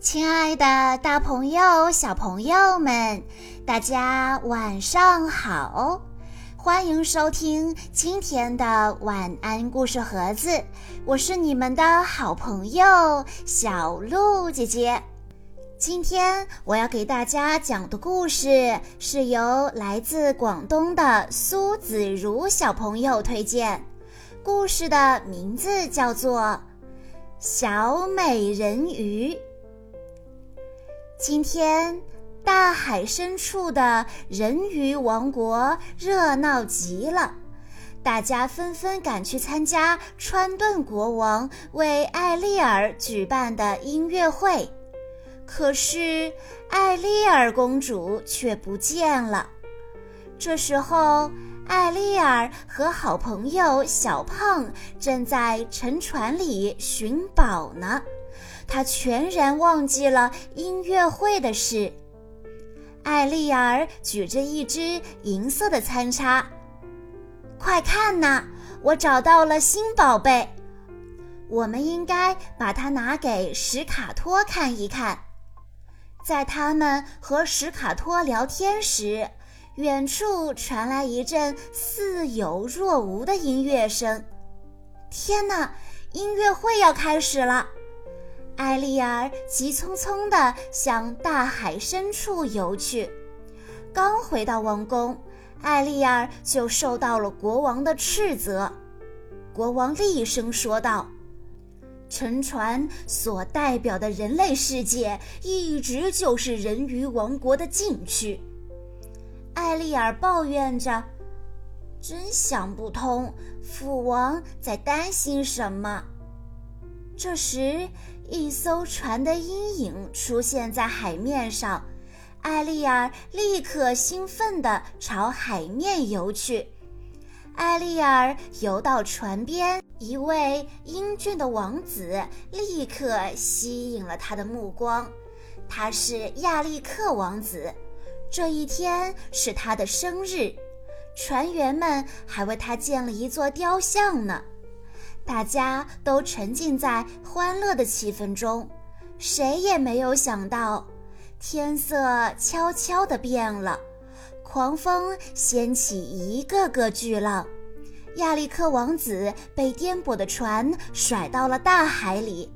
亲爱的，大朋友、小朋友们，大家晚上好！欢迎收听今天的晚安故事盒子，我是你们的好朋友小鹿姐姐。今天我要给大家讲的故事是由来自广东的苏子如小朋友推荐，故事的名字叫做《小美人鱼》。今天，大海深处的人鱼王国热闹极了，大家纷纷赶去参加川顿国王为艾丽尔举办的音乐会。可是，艾丽尔公主却不见了。这时候，艾丽尔和好朋友小胖正在沉船里寻宝呢。他全然忘记了音乐会的事。艾丽儿举着一只银色的餐叉，快看呐，我找到了新宝贝！我们应该把它拿给史卡托看一看。在他们和史卡托聊天时，远处传来一阵似有若无的音乐声。天哪，音乐会要开始了！艾丽儿急匆匆地向大海深处游去，刚回到王宫，艾丽儿就受到了国王的斥责。国王厉声说道：“沉船所代表的人类世界，一直就是人鱼王国的禁区。”艾丽儿抱怨着：“真想不通，父王在担心什么。”这时，一艘船的阴影出现在海面上，艾丽儿立刻兴奋地朝海面游去。艾丽儿游到船边，一位英俊的王子立刻吸引了他的目光。他是亚历克王子，这一天是他的生日，船员们还为他建了一座雕像呢。大家都沉浸在欢乐的气氛中，谁也没有想到，天色悄悄地变了，狂风掀起一个个巨浪，亚历克王子被颠簸的船甩到了大海里。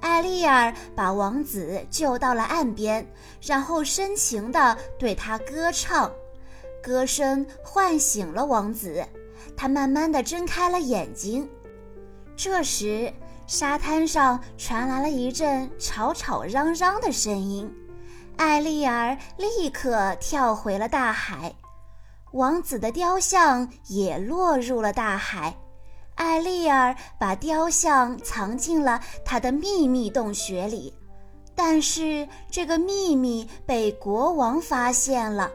艾丽尔把王子救到了岸边，然后深情地对他歌唱，歌声唤醒了王子，他慢慢地睁开了眼睛。这时，沙滩上传来了一阵吵吵嚷嚷的声音。艾丽儿立刻跳回了大海，王子的雕像也落入了大海。艾丽儿把雕像藏进了她的秘密洞穴里，但是这个秘密被国王发现了，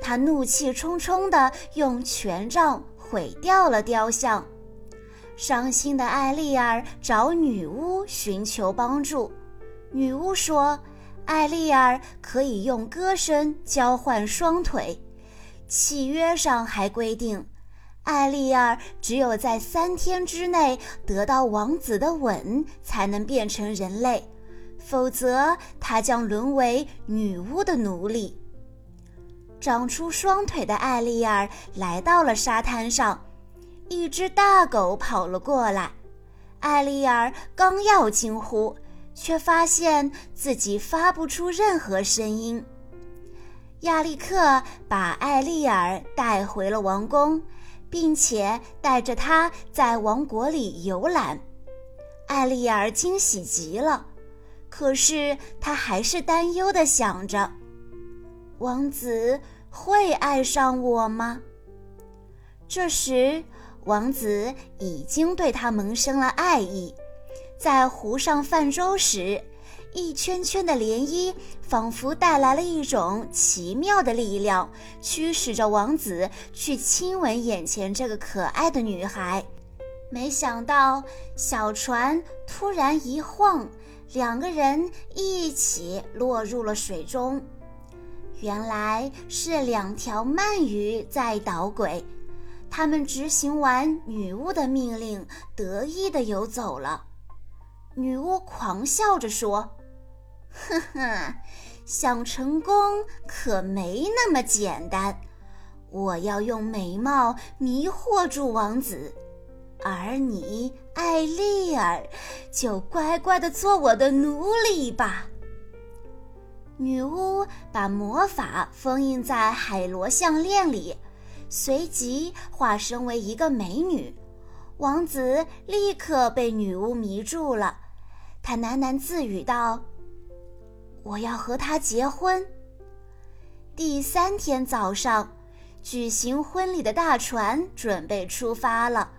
他怒气冲冲地用权杖毁掉了雕像。伤心的艾丽儿找女巫寻求帮助。女巫说：“艾丽儿可以用歌声交换双腿。契约上还规定，艾丽儿只有在三天之内得到王子的吻，才能变成人类，否则她将沦为女巫的奴隶。”长出双腿的艾丽儿来到了沙滩上。一只大狗跑了过来，艾丽儿刚要惊呼，却发现自己发不出任何声音。亚历克把艾丽儿带回了王宫，并且带着她在王国里游览。艾丽儿惊喜极了，可是她还是担忧地想着：王子会爱上我吗？这时。王子已经对她萌生了爱意，在湖上泛舟时，一圈圈的涟漪仿佛带来了一种奇妙的力量，驱使着王子去亲吻眼前这个可爱的女孩。没想到，小船突然一晃，两个人一起落入了水中。原来是两条鳗鱼在捣鬼。他们执行完女巫的命令，得意地游走了。女巫狂笑着说：“哼哼，想成功可没那么简单。我要用美貌迷惑住王子，而你，艾丽儿，就乖乖的做我的奴隶吧。女巫把魔法封印在海螺项链里，随即化身为一个美女。王子立刻被女巫迷住了，他喃喃自语道：“我要和她结婚。”第三天早上。举行婚礼的大船准备出发了，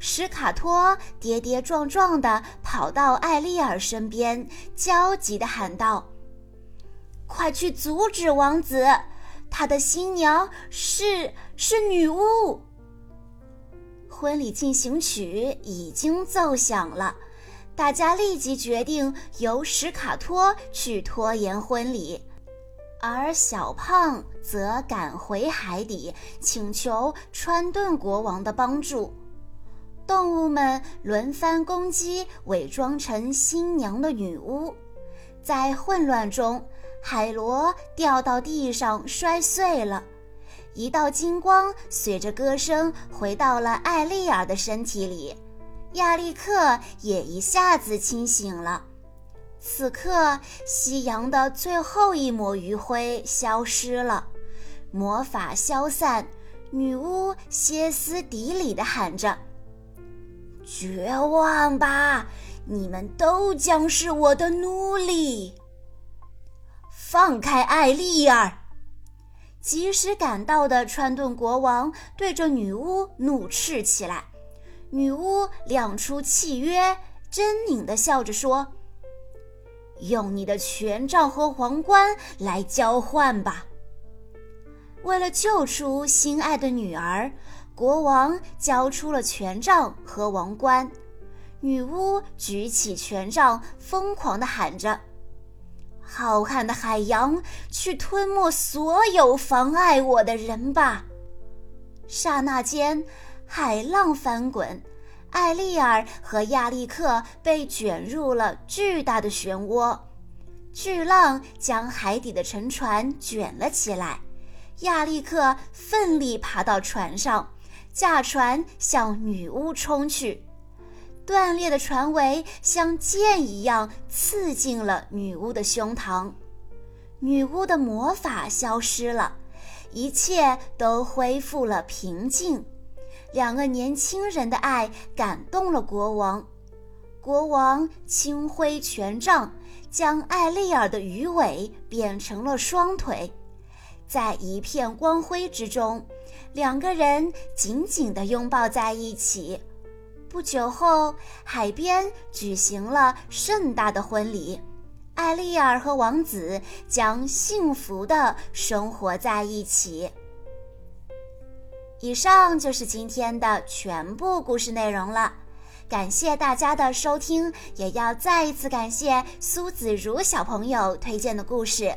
史卡托跌跌撞撞地跑到艾丽尔身边，焦急地喊道：“快去阻止王子！他的新娘是是女巫。”婚礼进行曲已经奏响了，大家立即决定由史卡托去拖延婚礼。而小胖则赶回海底，请求川顿国王的帮助。动物们轮番攻击伪装成新娘的女巫，在混乱中，海螺掉到地上摔碎了。一道金光随着歌声回到了艾丽尔的身体里，亚历克也一下子清醒了。此刻，夕阳的最后一抹余晖消失了，魔法消散，女巫歇斯底里地喊着：“绝望吧，你们都将是我的奴隶！”放开艾丽儿！及时赶到的川顿国王对着女巫怒斥起来。女巫亮出契约，狰狞地笑着说。用你的权杖和皇冠来交换吧。为了救出心爱的女儿，国王交出了权杖和王冠。女巫举起权杖，疯狂地喊着：“浩瀚的海洋，去吞没所有妨碍我的人吧！”刹那间，海浪翻滚。艾丽尔和亚历克被卷入了巨大的漩涡，巨浪将海底的沉船卷了起来。亚历克奋力爬到船上，驾船向女巫冲去。断裂的船尾像剑一样刺进了女巫的胸膛。女巫的魔法消失了，一切都恢复了平静。两个年轻人的爱感动了国王，国王轻挥权杖，将艾丽尔的鱼尾变成了双腿，在一片光辉之中，两个人紧紧地拥抱在一起。不久后，海边举行了盛大的婚礼，艾丽尔和王子将幸福的生活在一起。以上就是今天的全部故事内容了，感谢大家的收听，也要再一次感谢苏子如小朋友推荐的故事。